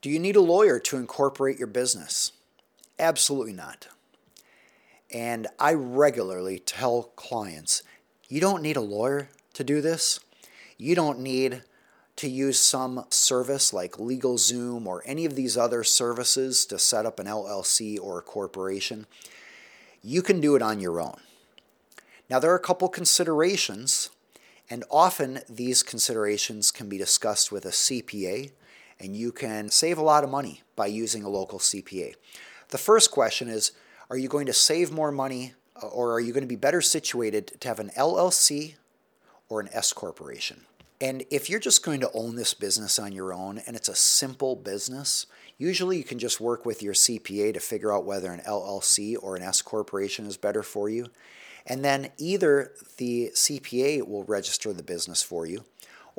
Do you need a lawyer to incorporate your business? Absolutely not. And I regularly tell clients you don't need a lawyer to do this. You don't need to use some service like LegalZoom or any of these other services to set up an LLC or a corporation. You can do it on your own. Now, there are a couple considerations, and often these considerations can be discussed with a CPA, and you can save a lot of money by using a local CPA. The first question is Are you going to save more money, uh, or are you going to be better situated to have an LLC or an S corporation? And if you're just going to own this business on your own and it's a simple business, usually you can just work with your CPA to figure out whether an LLC or an S corporation is better for you. And then either the CPA will register the business for you,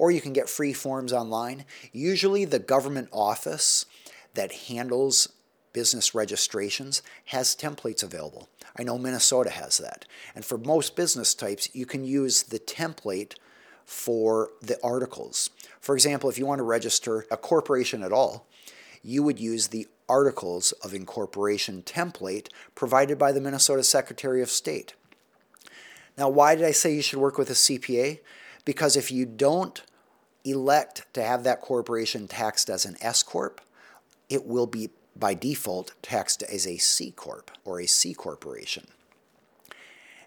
or you can get free forms online. Usually, the government office that handles business registrations has templates available. I know Minnesota has that. And for most business types, you can use the template for the articles. For example, if you want to register a corporation at all, you would use the Articles of Incorporation template provided by the Minnesota Secretary of State. Now, why did I say you should work with a CPA? Because if you don't elect to have that corporation taxed as an S Corp, it will be by default taxed as a C Corp or a C Corporation.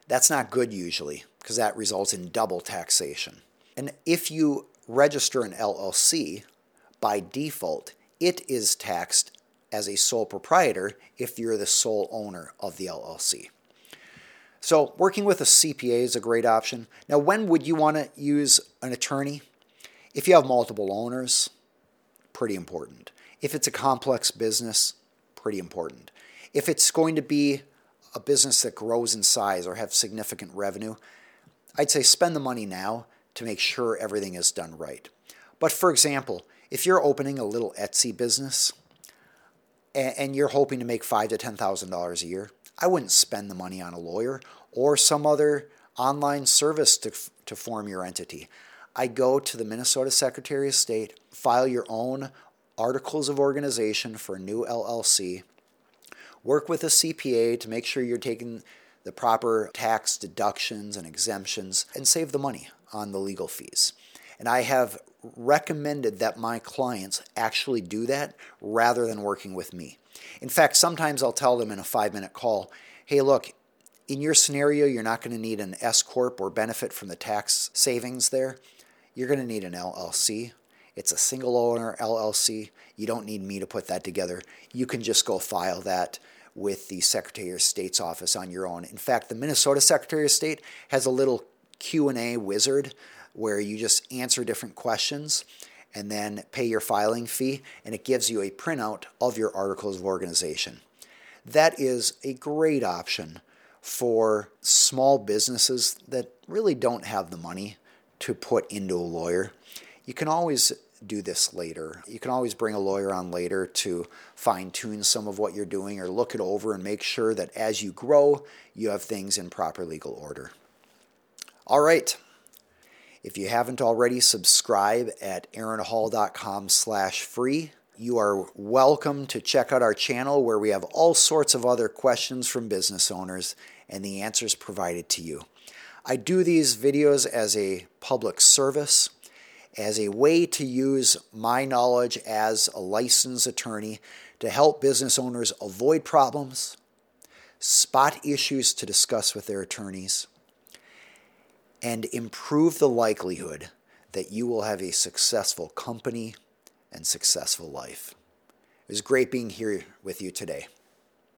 That's not good usually because that results in double taxation. And if you register an LLC, by default, it is taxed as a sole proprietor if you're the sole owner of the LLC. So, working with a CPA is a great option. Now, when would you want to use an attorney? If you have multiple owners, pretty important. If it's a complex business, pretty important. If it's going to be a business that grows in size or have significant revenue, I'd say spend the money now to make sure everything is done right. But for example, if you're opening a little Etsy business and you're hoping to make five to ten thousand dollars a year, I wouldn't spend the money on a lawyer or some other online service to, to form your entity. I go to the Minnesota Secretary of State, file your own articles of organization for a new LLC, work with a CPA to make sure you're taking the proper tax deductions and exemptions, and save the money on the legal fees. And I have recommended that my clients actually do that rather than working with me. In fact, sometimes I'll tell them in a five minute call hey, look, in your scenario, you're not going to need an S Corp or benefit from the tax savings there. You're going to need an LLC. It's a single owner LLC. You don't need me to put that together. You can just go file that with the Secretary of State's office on your own. In fact, the Minnesota Secretary of State has a little Q&A wizard where you just answer different questions and then pay your filing fee and it gives you a printout of your articles of organization. That is a great option for small businesses that really don't have the money to put into a lawyer. You can always do this later. You can always bring a lawyer on later to fine tune some of what you're doing or look it over and make sure that as you grow, you have things in proper legal order. All right. If you haven't already, subscribe at aaronhall.com slash free. You are welcome to check out our channel where we have all sorts of other questions from business owners and the answers provided to you. I do these videos as a public service as a way to use my knowledge as a licensed attorney to help business owners avoid problems, spot issues to discuss with their attorneys, and improve the likelihood that you will have a successful company and successful life. It was great being here with you today.